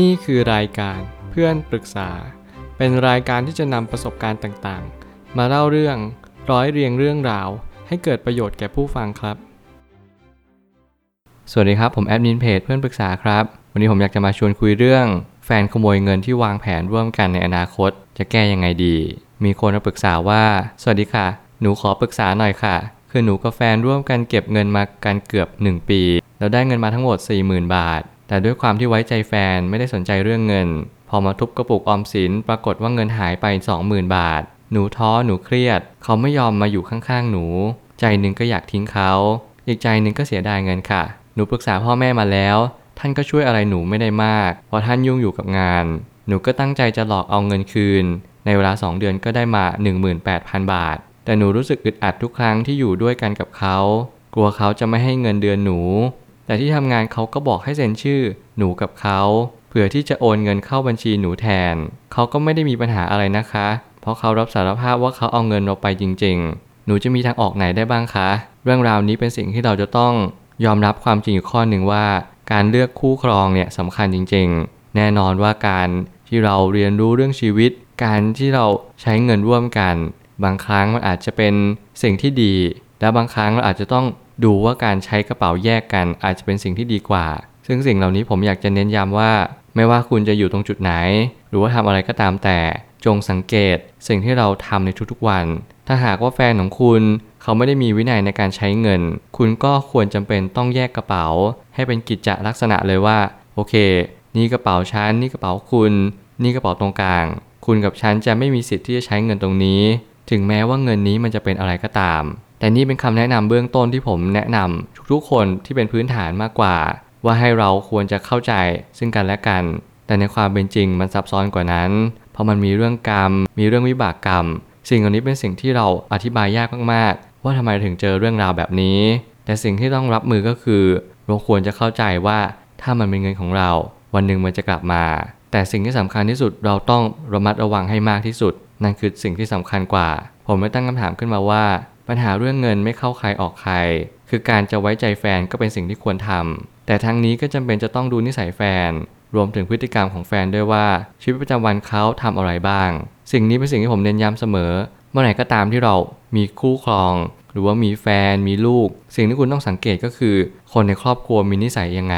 นี่คือรายการเพื่อนปรึกษา เป็นรายการที่จะนำประสบการณ์ต่างๆ มาเล่าเรื่องร้อยเรียงเรื่องราว ให้เกิดประโยชน์แก่ผู้ฟังครับ สวัสดีครับ ผมแอดมินเพจเพื่อนปรึกษาครับ วันนี้ผมอยากจะมาชวนคุยเรื่อง แฟนขโมยเงินที่วางแผนร่วมกันในอนาคต จะแก้ยังไงดี มีคนมาปรึกษาว่า สวัสดีค่ะ หนูขอปรึกษาหน่อยค่ะ คือหนูกับแฟนร่วมกันเก็บเงินมากันเกือบ 1 ปี แล้วได้เงินมาทั้งหมด 40,000 บาท แต่ด้วยความที่ไว้ใจแฟนไม่ได้สนใจเรื่องเงิน พอมาทุบกระปุกออมสินปรากฏว่าเงินหายไป 20,000 บาท หนูท้อหนูเครียด เขาไม่ยอมมาอยู่ข้างๆหนู ใจหนึ่งก็อยากทิ้งเขา อีกใจหนึ่งก็เสียดายเงินค่ะ หนูปรึกษาพ่อแม่มาแล้ว ท่านก็ช่วยอะไรหนูไม่ได้มาก เพราะท่านยุ่งอยู่กับงาน หนูก็ตั้งใจจะหลอกเอาเงินคืน ในเวลา 2 เดือนก็ได้มา 18,000 บาท แต่หนูรู้สึกอึดอัดทุกครั้งที่อยู่ด้วยกันกับเขา กลัวเขาจะไม่ให้เงินเดือนหนู แต่ที่ทำงานเขาก็บอกให้เซ็นชื่อหนูกับเขาเผื่อที่จะโอนเงินเข้าบัญชีหนูแทน เขาก็ไม่ได้มีปัญหาอะไรนะคะ เพราะเขารับสารภาพว่าเขาเอาเงินเราไปจริง ๆ หนูจะมีทางออกไหนได้บ้างคะ เรื่องราวนี้เป็นสิ่งที่เราจะต้องยอมรับความจริงอยู่ข้อหนึ่งว่า การเลือกคู่ครองเนี่ยสำคัญจริง ๆ แน่นอนว่าการที่เราเรียนรู้เรื่องชีวิต การที่เราใช้เงินร่วมกัน บางครั้งมันอาจจะเป็นสิ่งที่ดี และบางครั้งเราอาจจะต้อง ดูว่าการใช้กระเป๋าแยกกันอาจจะเป็นสิ่งที่ดีกว่า ซึ่งสิ่งเหล่านี้ผมอยากจะเน้นย้ำว่า ไม่ว่าคุณจะอยู่ตรงจุดไหน หรือว่าทำอะไรก็ตามแต่ จงสังเกตสิ่งที่เราทำในทุกๆวัน ถ้าหากว่าแฟนของคุณเขาไม่ได้มีวินัยในการใช้เงิน คุณก็ควรจำเป็นต้องแยกกระเป๋า ให้เป็นกิจจลักษณะเลยว่า โอเค นี่กระเป๋าฉันนี่กระเป๋าคุณ นี่กระเป๋าตรงกลาง คุณกับฉันจะไม่มีสิทธิ์ที่จะใช้เงินตรงนี้ ถึงแม้ว่าเงินนี้มันจะเป็นอะไรก็ตาม แต่นี่เป็นคำแนะนำเบื้องต้นที่ผมแนะนำทุกๆคนที่เป็นพื้นฐานมากกว่า ว่าให้เราควรจะเข้าใจซึ่งกันและกัน แต่ในความเป็นจริงมันซับซ้อนกว่านั้น เพราะมันมีเรื่องกรรม มีเรื่องวิบากกรรม สิ่งเหล่านี้เป็นสิ่งที่เราอธิบายยากมากๆ ว่าทำไมถึงเจอเรื่องราวแบบนี้ แต่สิ่งที่ต้องรับมือก็คือเราควรจะเข้าใจว่าถ้ามันเป็นเงินของเรา วันหนึ่งมันจะกลับมา แต่สิ่งที่สำคัญที่สุดเราต้องระมัดระวังให้มากที่สุด นั่นคือสิ่งที่สำคัญกว่า ผมไม่ตั้งคำถามขึ้นมาว่า ปัญหาเรื่องเงินไม่เข้าใครออกใคร คือการจะไว้ใจแฟนก็เป็นสิ่งที่ควรทำแต่ทั้งนี้ก็จำเป็นจะต้องดูนิสัยแฟน รวมถึงพฤติกรรมของแฟนด้วยว่าชีวิตประจำวันเขาทำอะไรบ้าง สิ่งนี้เป็นสิ่งที่ผมเน้นย้ำเสมอ เมื่อไหร่ก็ตามที่เรามีคู่ครอง หรือว่ามีแฟนมีลูก สิ่งที่คุณต้องสังเกตก็คือ คนในครอบครัวมีนิสัยยังไง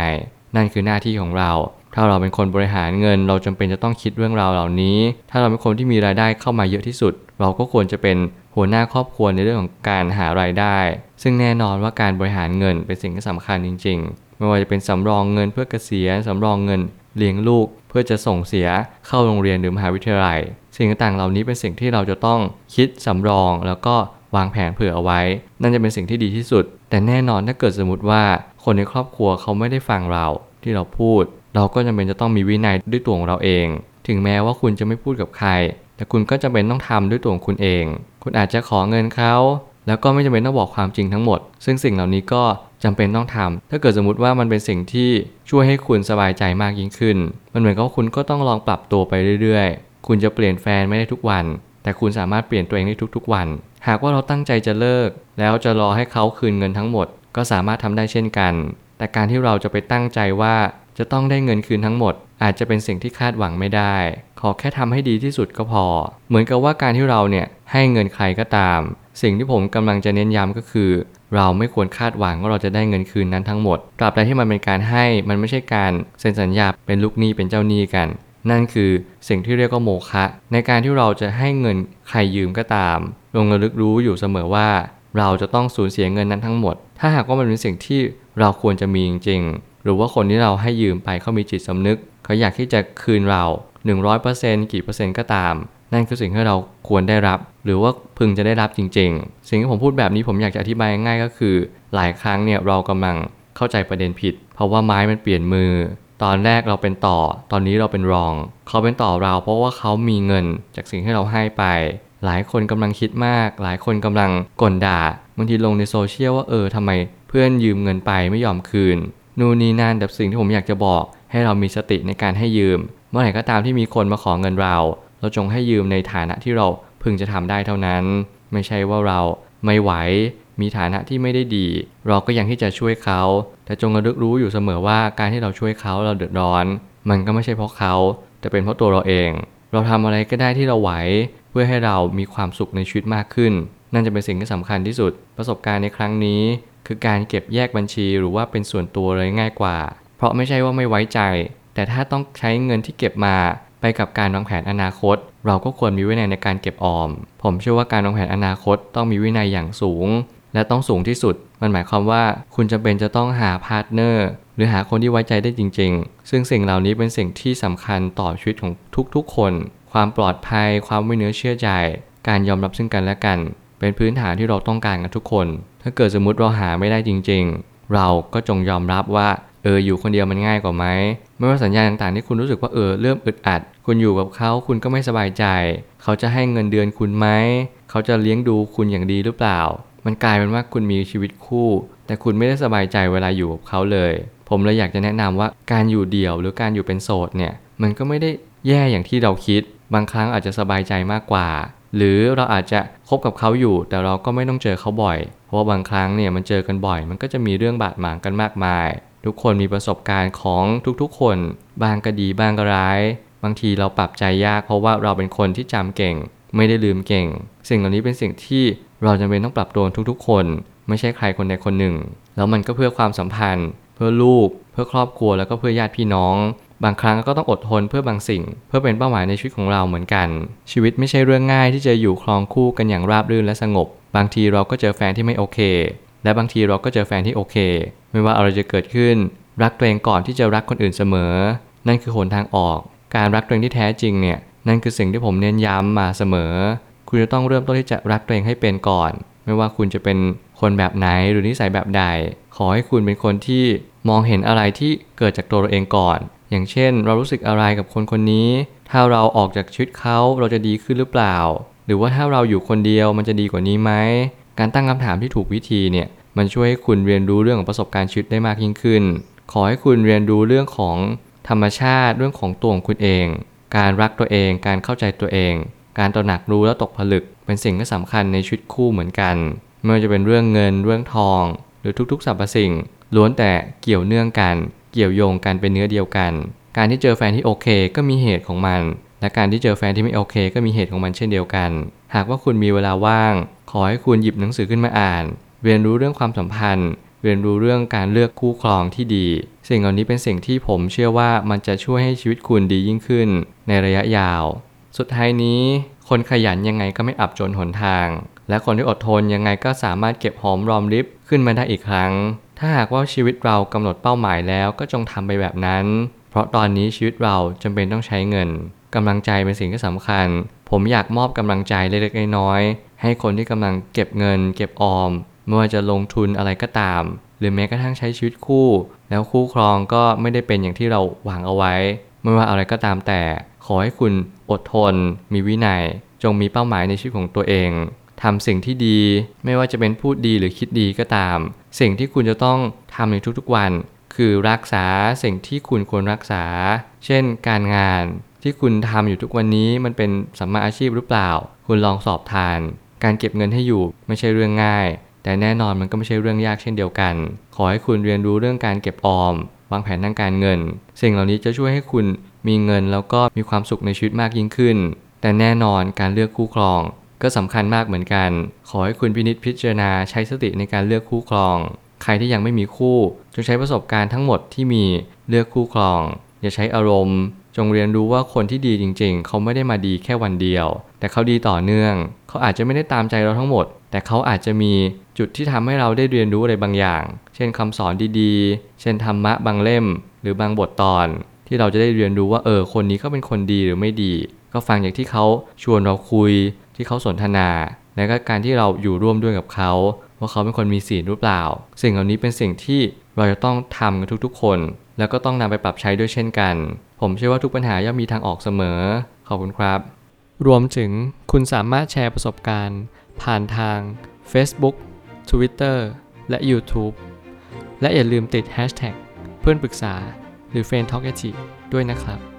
นั่นคือหน้าที่ของเราถ้าเราเป็นคนบริหารเงิน เราจำเป็นจะต้องคิดเรื่องราวเหล่านี้ ถ้าเราเป็นคนที่มีรายได้เข้ามาเยอะที่สุด เราก็ควรจะเป็น หัวหน้าครอบครัวในเรื่องของการหารายได้ ซึ่งแน่นอนว่าการบริหารเงินเป็นสิ่งที่สำคัญจริง ๆ ไม่ว่าจะเป็นสำรองเงินเพื่อเกษียณสำรองเงินเลี้ยงลูกเพื่อจะส่งเสียเข้าโรงเรียนหรือมหาวิทยาลัย สิ่งต่างๆเหล่านี้เป็นสิ่งที่เราจะต้องคิดสำรองแล้วก็วางแผนเผื่อเอาไว้ นั่นจะเป็นสิ่งที่ดีที่สุด แต่แน่นอนถ้าเกิดสมมติว่าคนในครอบครัวเขาไม่ได้ฟังเราที่เราพูด เราก็จำเป็นจะต้องมีวินัยด้วยตัวของเราเอง ถึงแม้ว่าคุณจะไม่พูดกับใคร แต่คุณก็จำเป็นต้องทำด้วยตัวของคุณเอง คุณอาจจะขอเงินเขาแล้วก็ไม่จำเป็นต้องบอกความจริงทั้งหมด ซึ่งสิ่งเหล่านี้ก็จำเป็นต้องทำถ้าเกิดสมมติว่ามันเป็นสิ่งที่ช่วยให้คุณสบายใจมากยิ่งขึ้น มันเหมือนกับคุณก็ต้องลองปรับตัวไปเรื่อยๆ คุณจะเปลี่ยนแฟนไม่ได้ทุกวัน แต่คุณสามารถเปลี่ยนตัวเองได้ทุก ๆ วัน หากว่าเราตั้งใจจะเลิก แล้วจะรอให้เขาคืนเงินทั้งหมด ก็สามารถทำได้เช่นกัน แต่การที่เราจะไปตั้งใจว่าจะต้องได้เงินคืนทั้งหมด อาจจะเป็นสิ่งที่คาดหวังไม่ได้ อแค่ทำให้ดีที่สุดก็พอ เหมือนกับว่าการที่เราเนี่ยให้เงินใครก็ตาม สิ่งที่ผมกำลังจะเน้นย้ำก็คือ เราไม่ควรคาดหวังว่าเราจะได้เงินคืนนั้นทั้งหมด ตราบใดที่มันเป็นการให้มันไม่ใช่การเซ็นสัญญาเป็นลูกหนี้เป็นเจ้าหนี้กัน นั่นคือสิ่งที่เรียกว่าโมฆะในการที่เราจะให้เงินใครยืมก็ตามลงระลึกรู้อยู่เสมอว่า เราจะต้องสูญเสียเงินนั้นทั้งหมด ถ้าหากว่ามันเป็นสิ่งที่เราควรจะมีจริงๆหรือว่าคนที่เราให้ยืมไปเขามีจิตสำนึก เขาอยากที่จะคืนเรา 100%กี่เปอร์เซ็นต์ก็ตาม นั่นคือสิ่งที่เราควรได้รับ หรือว่าพึงจะได้รับจริง ๆ สิ่งที่ผมพูดแบบนี้ผมอยากจะอธิบายง่ายก็คือ หลายครั้งเนี่ยเรากำลังเข้าใจประเด็นผิด เพราะว่าไม้มันเปลี่ยนมือ ตอนแรกเราเป็นต่อ ตอนนี้เราเป็นรอง เขาเป็นต่อเราเพราะว่าเขามีเงินจากสิ่งที่เราให้ไป หลายคนกำลังคิดมาก หลายคนกำลังก่นด่าบางทีลงในโซเชียลว่าเออทำไมเพื่อนยืมเงินไปไม่ยอมคืน นู่นนี่นั่นแต่สิ่งที่ผมอยากจะบอกให้เรามีสติในการให้ยืม มื่อไหร่ก็ตามที่มีคนมาขอเงินเรา เราจงให้ยืมในฐานะที่เราพึงจะทำได้เท่านั้น ไม่ใช่ว่าเราไม่ไหว มีฐานะที่ไม่ได้ดี เราก็ยังที่จะช่วยเขา แต่จงระลึกรู้อยู่เสมอว่าการที่เราช่วยเขาเราเดือดร้อน มันก็ไม่ใช่เพราะเขา แต่เป็นเพราะตัวเราเอง เราทำอะไรก็ได้ที่เราไหว เพื่อให้เรามีความสุขในชีวิตมากขึ้น นั่นจะเป็นสิ่งที่สำคัญที่สุด ประสบการณ์ในครั้งนี้ คือการเก็บแยกบัญชีหรือว่าเป็นส่วนตัวเลยง่ายกว่า เพราะไม่ใช่ว่าไม่ไว้ใจ แต่ถ้าต้องใช้เงินที่เก็บมาไปกับการวางแผนอนาคต เราก็ควรมีวินัยในการเก็บออม ผมเชื่อว่าการวางแผนอนาคตต้องมีวินัยอย่างสูง และต้องสูงที่สุด มันหมายความว่าคุณจำเป็นจะต้องหา partner หรือหาคนที่ไว้ใจได้จริง ๆ ซึ่งสิ่งเหล่านี้เป็นสิ่งที่สำคัญต่อชีวิตของทุกๆ คน ความปลอดภัย ความไว้เนื้อเชื่อใจ การยอมรับซึ่งกันและกัน เป็นพื้นฐานที่เราต้องการกันทุกคน ถ้าเกิดสมมติเราหาไม่ได้จริง ๆ เราก็จงยอมรับว่า เอออยู่คนเดียวมันง่ายกว่าไหมไม่ว่าสัญญาณต่างๆที่คุณรู้สึกว่าเออเริ่มอึดอัด คุณอยู่กับเขาคุณก็ไม่สบายใจ เขาจะให้เงินเดือนคุณไหมเขาจะเลี้ยงดูคุณอย่างดีหรือเปล่า มันกลายเป็นว่าคุณมีชีวิตคู่ แต่คุณไม่ได้สบายใจเวลาอยู่กับเขาเลย ผมเลยอยากจะแนะนำว่าการอยู่เดี่ยวหรือการอยู่เป็นโสดเนี่ยมันก็ไม่ได้แย่อย่างที่เราคิด บางครั้งอาจจะสบายใจมากกว่า หรือเราอาจจะคบกับเขาอยู่ แต่เราก็ไม่ต้องเจอเขาบ่อย เพราะว่าบางครั้งเนี่ยมันเจอกันบ่อย มันก็จะมีเรื่องบาดหมางกันมากมาย ทุกคนมีประสบการณ์ของทุกๆ คน บางก็ดีบางก็ร้าย บางทีเราปรับใจยากเพราะว่าเราเป็นคนที่จำเก่ง ไม่ได้ลืมเก่ง สิ่งเหล่านี้เป็นสิ่งที่เราจำเป็นต้องปรับตัวทุกๆ คน ไม่ใช่ใครคนใดคนหนึ่ง แล้วมันก็เพื่อความสัมพันธ์ เพื่อลูก เพื่อครอบครัวแล้วก็เพื่อญาติพี่น้อง บางครั้งก็ต้องอดทนเพื่อบางสิ่ง เพื่อเป็นเป้าหมายในชีวิตของเราเหมือนกัน ชีวิตไม่ใช่เรื่องง่ายที่จะอยู่ครองคู่กันอย่างราบรื่นและสงบ บางทีเราก็เจอแฟนที่ไม่โอเค และบางทีเราก็เจอแฟนที่โอเค ไม่ว่าอะไรจะเกิดขึ้น รักตัวเองก่อนที่จะรักคนอื่นเสมอ นั่นคือหนทางออก การรักตัวเองที่แท้จริงเนี่ยนั่นคือสิ่งที่ผมเน้นย้ำมาเสมอ คุณจะต้องเริ่มต้นที่จะรักตัวเองให้เป็นก่อน ไม่ว่าคุณจะเป็นคนแบบไหนหรือนิสัยแบบใด ขอให้คุณเป็นคนที่มองเห็นอะไรที่เกิดจากตัวเราเองก่อน อย่างเช่น เรารู้สึกอะไรกับคนคนนี้ ถ้าเราออกจากชีวิตเขาเราจะดีขึ้นหรือเปล่า หรือว่าถ้าเราอยู่คนเดียวมันจะดีกว่านี้ไหม การตั้งคำถามที่ถูกวิธีเนี่ยมันช่วยให้คุณเรียนรู้เรื่องของประสบการณ์ชีวิตได้มากยิ่งขึ้น ขอให้คุณเรียนรู้เรื่องของธรรมชาติเรื่องของตัวของคุณเอง การรักตัวเอง การเข้าใจตัวเอง การตระหนักรู้และตกผลึก เป็นสิ่งที่สำคัญในชีวิตคู่เหมือนกันไม่ว่าจะเป็นเรื่องเงินเรื่องทอง หรือทุกๆสรรพสิ่ง ล้วนแต่เกี่ยวเนื่องกัน เกี่ยวโยงกันเป็นเนื้อเดียวกัน การที่เจอแฟนที่โอเค ก็มีเหตุของมัน และการที่เจอแฟนที่ไม่โอเค ก็มีเหตุของมันเช่นเดียวกัน หากว่าคุณมีเวลาว่าง ขอให้คุณหยิบหนังสือขึ้นมาอ่าน เรียนรู้เรื่องความสัมพันธ์ เรียนรู้เรื่องการเลือกคู่ครองที่ดี สิ่งเหล่านี้เป็นสิ่งที่ผมเชื่อว่ามันจะช่วยให้ชีวิตคุณดียิ่งขึ้น ในระยะยาว สุดท้ายนี้ คนขยันยังไงก็ไม่อับจนหนทาง และคนที่อดทนยังไงก็สามารถเก็บหอมรอมริบขึ้นมาได้อีกครั้ง ถ้าหากว่าชีวิตเรากำหนดเป้าหมายแล้วก็จงทำไปแบบนั้น เพราะตอนนี้ชีวิตเราจำเป็นต้องใช้เงินกำลังใจเป็นสิ่งที่สำคัญ ผมอยากมอบกำลังใจเล็กๆน้อยๆให้คนที่กำลังเก็บเงิน เก็บออมไม่ว่าจะลงทุนอะไรก็ตาม หรือแม้กระทั่งใช้ชีวิตคู่ แล้วคู่ครองก็ไม่ได้เป็นอย่างที่เราหวังเอาไว้ ไม่ว่าอะไรก็ตามแต่ ขอให้คุณอดทน มีวินัย จงมีเป้าหมายในชีวิตของตัวเองทำสิ่งที่ดี ไม่ว่าจะเป็นพูดดีหรือคิดดีก็ตาม สิ่งที่คุณจะต้องทำในทุกๆวัน คือรักษาสิ่งที่คุณควรรักษา เช่น การงานที่คุณทำอยู่ทุกวันนี้มันเป็นสัมมาอาชีพหรือเปล่า คุณลองสอบทาน การเก็บเงินให้อยู่ไม่ใช่เรื่องง่าย แต่แน่นอนมันก็ไม่ใช่เรื่องยากเช่นเดียวกัน ขอให้คุณเรียนรู้เรื่องการเก็บออม วางแผนทางการเงิน สิ่งเหล่านี้จะช่วยให้คุณมีเงินแล้วก็มีความสุขในชีวิตมากยิ่งขึ้น แต่แน่นอนการเลือกคู่ครอง ก็สำคัญมากเหมือนกัน ขอให้คุณพินิจพิจารณาใช้สติในการเลือกคู่ครอง ใครที่ยังไม่มีคู่ จงใช้ประสบการณ์ทั้งหมดที่มีเลือกคู่ครอง อย่าใช้อารมณ์ จงเรียนรู้ว่าคนที่ดีจริง ๆ เขาไม่ได้มาดีแค่วันเดียว แต่เขาดีต่อเนื่อง เขาอาจจะไม่ได้ตามใจเราทั้งหมด แต่เขาอาจจะมีจุดที่ทำให้เราได้เรียนรู้อะไรบางอย่าง เช่นคำสอนดีๆ เช่นธรรมะบางเล่ม หรือบางบทตอน ที่เราจะได้เรียนรู้ว่าเออคนนี้เขาเป็นคนดีหรือไม่ดี ก็ฟังอย่างที่เขาชวนเราคุยที่เขาสนทนาและก็การที่เราอยู่ร่วมด้วยกับเขา ว่าเขาเป็นคนมีศีลหรือเปล่า สิ่งเหล่านี้เป็นสิ่งที่เราจะต้องทำกันทุกๆ คน แล้วก็ต้องนำไปปรับใช้ด้วยเช่นกัน ผมเชื่อว่าทุกปัญหาย่อมมีทางออกเสมอ ขอบคุณครับ รวมถึงคุณสามารถแชร์ประสบการณ์ ผ่านทาง Facebook Twitter และ YouTube และอย่าลืมติด Hashtag เพื่อนปรึกษาหรือ f r ร e n d t a l k ด้วยนะครับ